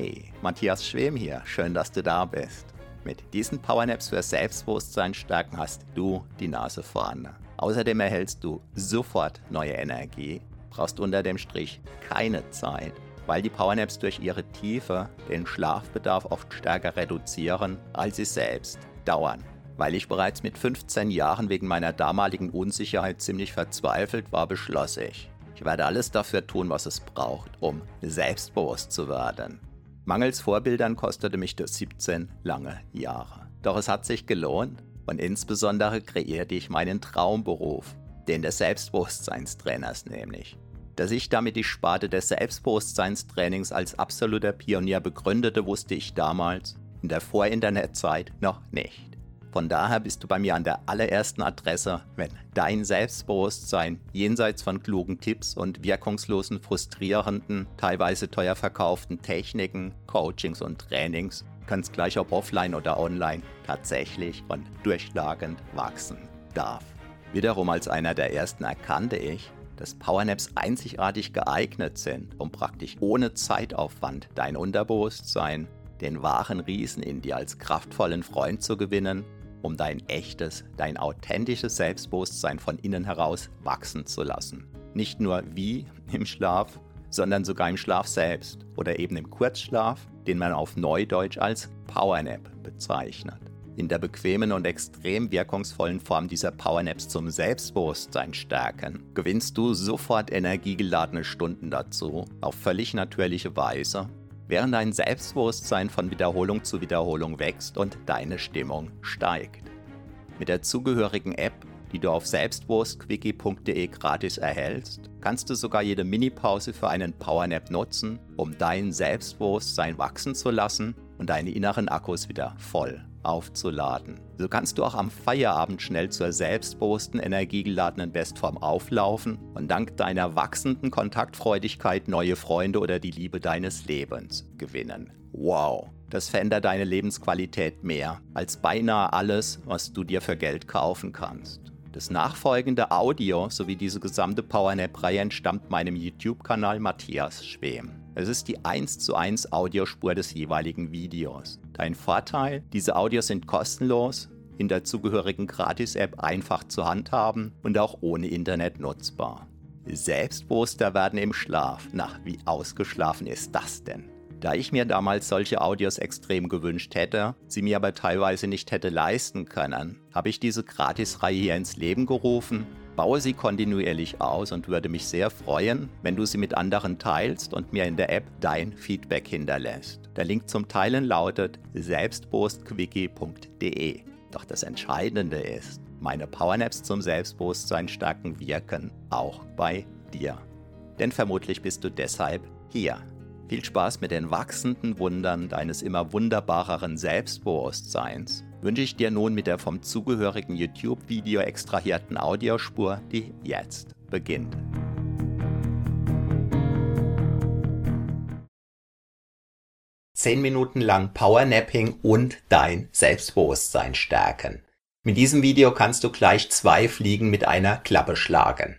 Hey, Matthias Schwem hier, schön, dass du da bist. Mit diesen Powernaps für Selbstbewusstsein stärken hast du die Nase vorne. Außerdem erhältst du sofort neue Energie, brauchst unter dem Strich keine Zeit, weil die Powernaps durch ihre Tiefe den Schlafbedarf oft stärker reduzieren, als sie selbst dauern. Weil ich bereits mit 15 Jahren wegen meiner damaligen Unsicherheit ziemlich verzweifelt war, beschloss ich, ich werde alles dafür tun, was es braucht, um selbstbewusst zu werden. Mangels Vorbildern kostete mich das 17 lange Jahre. Doch es hat sich gelohnt und insbesondere kreierte ich meinen Traumberuf, den des Selbstbewusstseinstrainers nämlich. Dass ich damit die Sparte des Selbstbewusstseinstrainings als absoluter Pionier begründete, wusste ich damals, in der Vor-Internet-Zeit, noch nicht. Von daher bist du bei mir an der allerersten Adresse, wenn dein Selbstbewusstsein jenseits von klugen Tipps und wirkungslosen, frustrierenden, teilweise teuer verkauften Techniken, Coachings und Trainings, ganz gleich ob offline oder online, tatsächlich und durchschlagend wachsen darf. Wiederum als einer der ersten erkannte ich, dass Powernaps einzigartig geeignet sind, um praktisch ohne Zeitaufwand dein Unterbewusstsein, den wahren Riesen in dir als kraftvollen Freund zu gewinnen um dein echtes, dein authentisches Selbstbewusstsein von innen heraus wachsen zu lassen. Nicht nur wie im Schlaf, sondern sogar im Schlaf selbst oder eben im Kurzschlaf, den man auf Neudeutsch als Powernap bezeichnet. In der bequemen und extrem wirkungsvollen Form dieser Powernaps zum Selbstbewusstsein stärken, gewinnst du sofort energiegeladene Stunden dazu, auf völlig natürliche Weise während dein Selbstbewusstsein von Wiederholung zu Wiederholung wächst und deine Stimmung steigt. Mit der zugehörigen App, die du auf selbstbewusstquickie.de gratis erhältst, kannst du sogar jede Minipause für einen Powernap nutzen, um dein Selbstbewusstsein wachsen zu lassen und deine inneren Akkus wieder voll aufzuladen. So kannst du auch am Feierabend schnell zur selbstbewussten, energiegeladenen Bestform auflaufen und dank deiner wachsenden Kontaktfreudigkeit neue Freunde oder die Liebe deines Lebens gewinnen. Wow, das verändert deine Lebensqualität mehr als beinahe alles, was du dir für Geld kaufen kannst. Das nachfolgende Audio sowie diese gesamte PowerNap-Reihe entstammt meinem YouTube-Kanal Matthias Schwem. Es ist die 1 zu 1 Audiospur des jeweiligen Videos. Dein Vorteil, diese Audios sind kostenlos, in der zugehörigen Gratis-App einfach zu handhaben und auch ohne Internet nutzbar. Selbstbewusster werden im Schlaf. Na, wie ausgeschlafen ist das denn? Da ich mir damals solche Audios extrem gewünscht hätte, sie mir aber teilweise nicht hätte leisten können, habe ich diese Gratisreihe hier ins Leben gerufen, baue sie kontinuierlich aus und würde mich sehr freuen, wenn du sie mit anderen teilst und mir in der App dein Feedback hinterlässt. Der Link zum Teilen lautet selbstbewusstquickie.de. Doch das Entscheidende ist, meine Powernaps zum Selbstbewusstsein stärken wirken auch bei dir. Denn vermutlich bist du deshalb hier. Viel Spaß mit den wachsenden Wundern deines immer wunderbareren Selbstbewusstseins wünsche ich dir nun mit der vom zugehörigen YouTube-Video extrahierten Audiospur, die jetzt beginnt. Zehn Minuten lang Powernapping und dein Selbstbewusstsein stärken. Mit diesem Video kannst du gleich zwei Fliegen mit einer Klappe schlagen.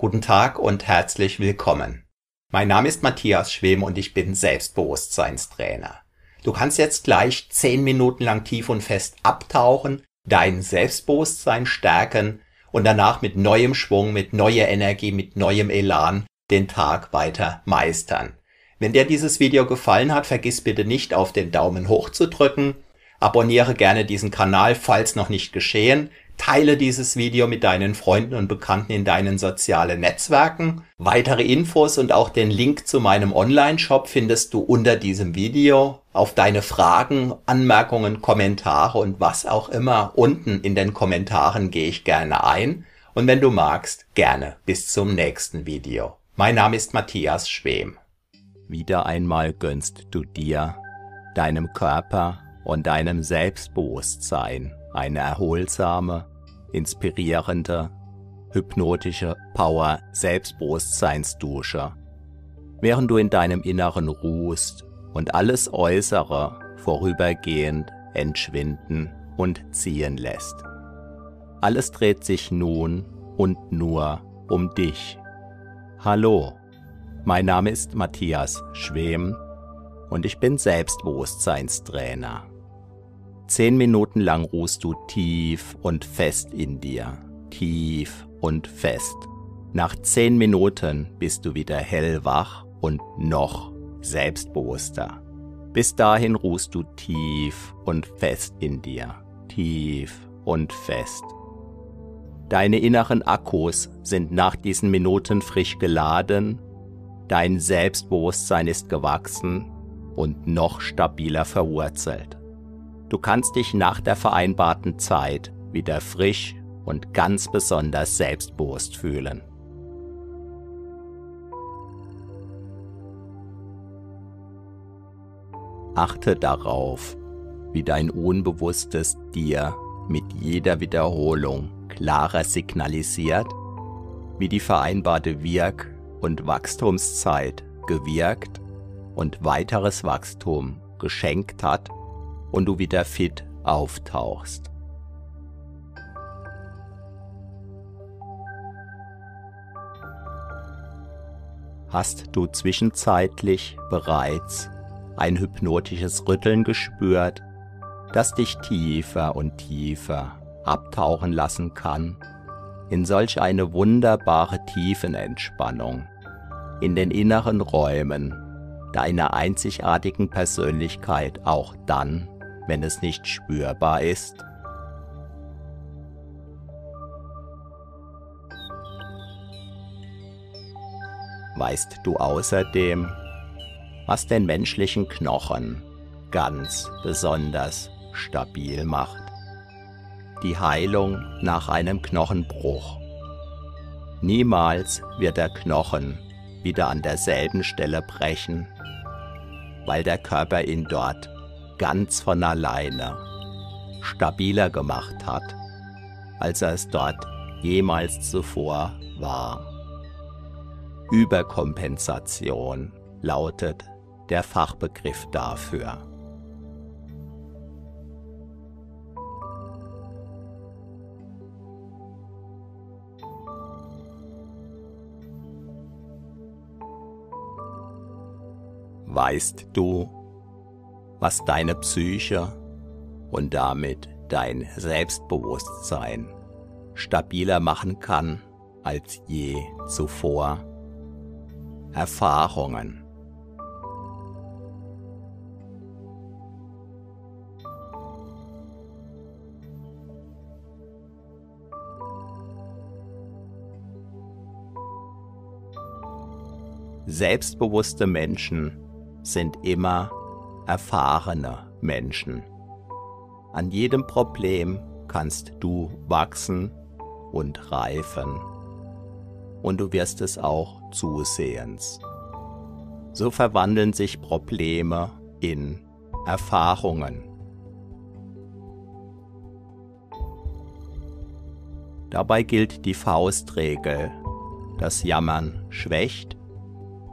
Guten Tag und herzlich willkommen. Mein Name ist Matthias Schwem und ich bin Selbstbewusstseinstrainer. Du kannst jetzt gleich zehn Minuten lang tief und fest abtauchen, dein Selbstbewusstsein stärken und danach mit neuem Schwung, mit neuer Energie, mit neuem Elan den Tag weiter meistern. Wenn dir dieses Video gefallen hat, vergiss bitte nicht auf den Daumen hoch zu drücken. Abonniere gerne diesen Kanal, falls noch nicht geschehen. Teile dieses Video mit deinen Freunden und Bekannten in deinen sozialen Netzwerken. Weitere Infos und auch den Link zu meinem Online-Shop findest du unter diesem Video. Auf deine Fragen, Anmerkungen, Kommentare und was auch immer unten in den Kommentaren gehe ich gerne ein. Und wenn du magst, gerne bis zum nächsten Video. Mein Name ist Matthias Schwem. Wieder einmal gönnst du dir, deinem Körper und deinem Selbstbewusstsein eine erholsame, inspirierende, hypnotische Power-Selbstbewusstseinsdusche, während du in deinem Inneren ruhst und alles Äußere vorübergehend entschwinden und ziehen lässt. Alles dreht sich nun und nur um dich. Hallo, mein Name ist Matthias Schwem und ich bin Selbstbewusstseinstrainer. Zehn Minuten lang ruhst du tief und fest in dir, tief und fest. Nach zehn Minuten bist du wieder hellwach und noch selbstbewusster. Bis dahin ruhst du tief und fest in dir, tief und fest. Deine inneren Akkus sind nach diesen Minuten frisch geladen, dein Selbstbewusstsein ist gewachsen und noch stabiler verwurzelt. Du kannst dich nach der vereinbarten Zeit wieder frisch und ganz besonders selbstbewusst fühlen. Achte darauf, wie dein Unbewusstes dir mit jeder Wiederholung klarer signalisiert, wie die vereinbarte Wirk- und Wachstumszeit gewirkt und weiteres Wachstum geschenkt hat und du wieder fit auftauchst. Hast du zwischenzeitlich bereits ein hypnotisches Rütteln gespürt, das dich tiefer und tiefer abtauchen lassen kann in solch eine wunderbare Tiefenentspannung in den inneren Räumen deiner einzigartigen Persönlichkeit auch dann, wenn es nicht spürbar ist? Weißt du außerdem, was den menschlichen Knochen ganz besonders stabil macht? Die Heilung nach einem Knochenbruch. Niemals wird der Knochen wieder an derselben Stelle brechen, weil der Körper ihn dort ganz von alleine stabiler gemacht hat, als er es dort jemals zuvor war. Überkompensation lautet der Fachbegriff dafür. Weißt du, was deine Psyche und damit dein Selbstbewusstsein stabiler machen kann als je zuvor? Erfahrungen Selbstbewusste Menschen sind immer erfahrene Menschen. An jedem Problem kannst du wachsen und reifen. Und du wirst es auch zusehends. So verwandeln sich Probleme in Erfahrungen. Dabei gilt die Faustregel, das Jammern schwächt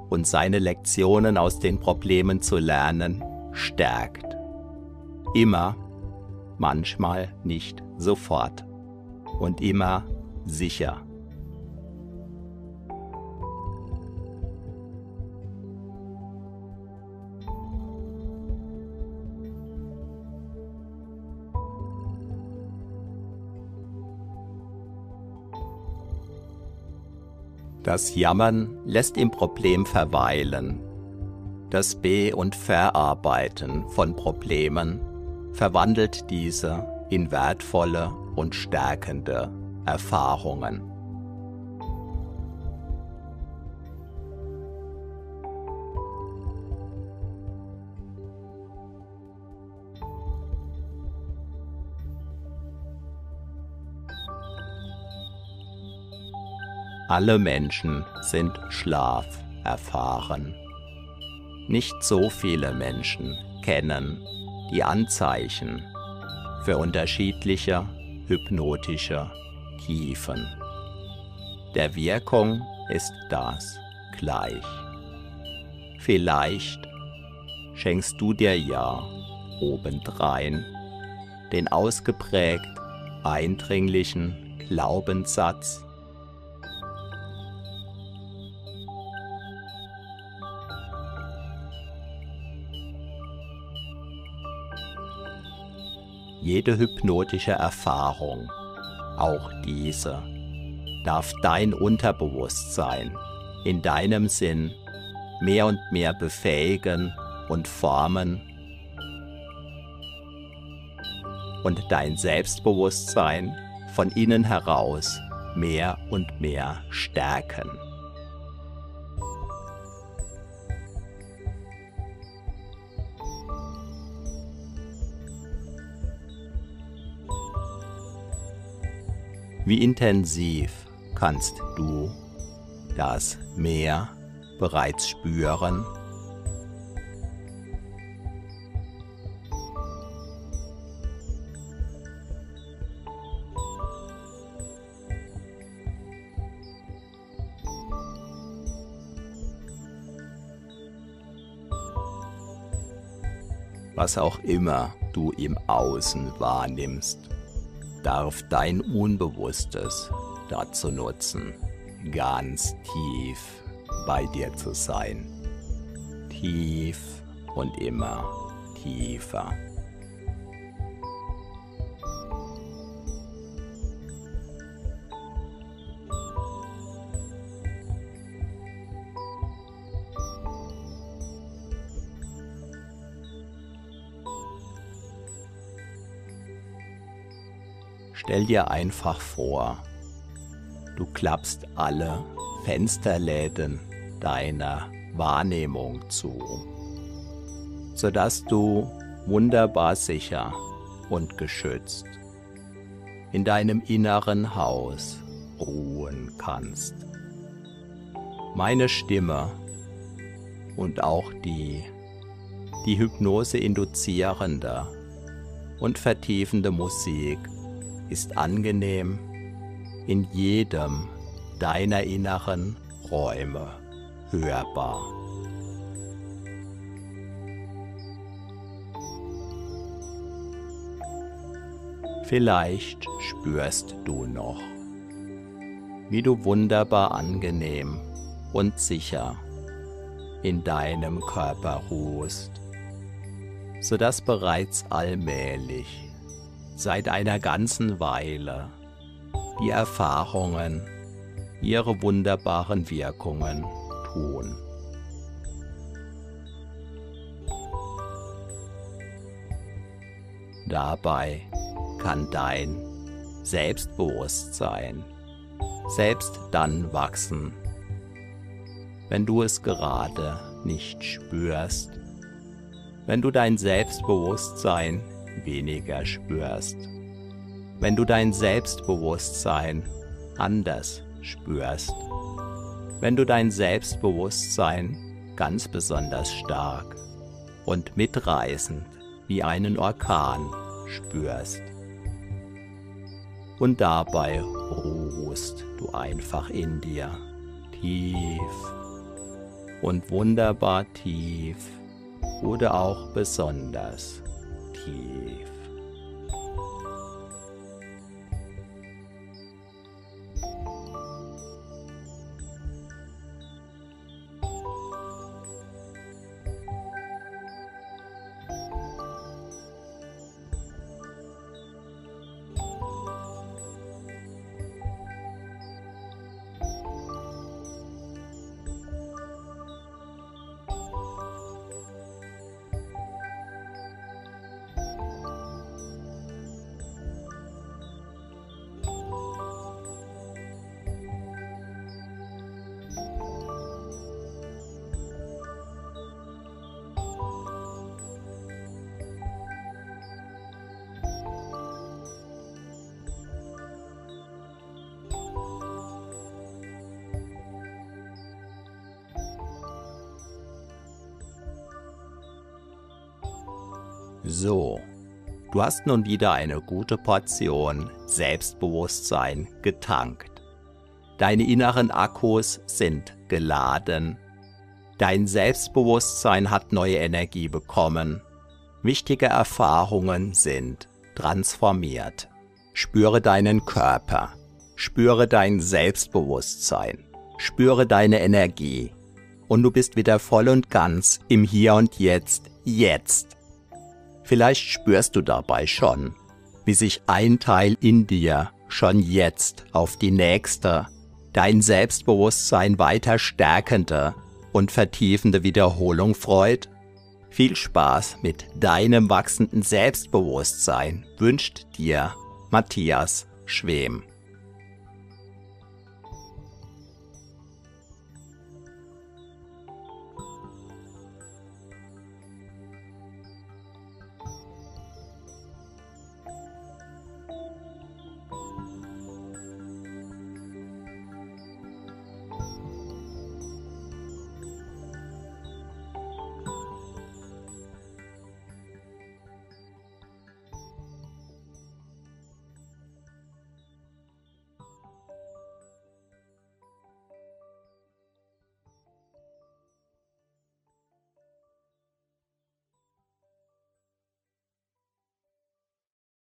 und seine Lektionen aus den Problemen zu lernen, stärkt. Immer, manchmal nicht sofort und immer sicher. Das Jammern lässt im Problem verweilen. Das Be- und Verarbeiten von Problemen verwandelt diese in wertvolle und stärkende Erfahrungen. Alle Menschen sind Schlaf erfahren. Nicht so viele Menschen kennen die Anzeichen für unterschiedliche hypnotische Tiefen. Der Wirkung ist das gleich. Vielleicht schenkst du dir ja obendrein den ausgeprägt eindringlichen Glaubenssatz, jede hypnotische Erfahrung, auch diese, darf dein Unterbewusstsein in deinem Sinn mehr und mehr befähigen und formen und dein Selbstbewusstsein von innen heraus mehr und mehr stärken. Wie intensiv kannst du das Meer bereits spüren? Was auch immer du im Außen wahrnimmst, darf dein Unbewusstes dazu nutzen, ganz tief bei dir zu sein. Tief und immer tiefer. Stell dir einfach vor, du klappst alle Fensterläden deiner Wahrnehmung zu, sodass du wunderbar sicher und geschützt in deinem inneren Haus ruhen kannst. Meine Stimme und auch die, die Hypnose induzierende und vertiefende Musik ist angenehm in jedem deiner inneren Räume hörbar. Vielleicht spürst du noch, wie du wunderbar angenehm und sicher in deinem Körper ruhst, sodass bereits allmählich seit einer ganzen Weile die Erfahrungen ihre wunderbaren Wirkungen tun. Dabei kann dein Selbstbewusstsein selbst dann wachsen, wenn du es gerade nicht spürst, wenn du dein Selbstbewusstsein weniger spürst. Wenn du dein Selbstbewusstsein anders spürst. Wenn du dein Selbstbewusstsein ganz besonders stark und mitreißend wie einen Orkan spürst. Und dabei ruhst du einfach in dir tief und wunderbar tief oder auch besonders tief. So, du hast nun wieder eine gute Portion Selbstbewusstsein getankt. Deine inneren Akkus sind geladen. Dein Selbstbewusstsein hat neue Energie bekommen. Wichtige Erfahrungen sind transformiert. Spüre deinen Körper, spüre dein Selbstbewusstsein, spüre deine Energie und du bist wieder voll und ganz im Hier und Jetzt, jetzt. Vielleicht spürst du dabei schon, wie sich ein Teil in dir schon jetzt auf die nächste, dein Selbstbewusstsein weiter stärkende und vertiefende Wiederholung freut? Viel Spaß mit deinem wachsenden Selbstbewusstsein wünscht dir Matthias Schwem.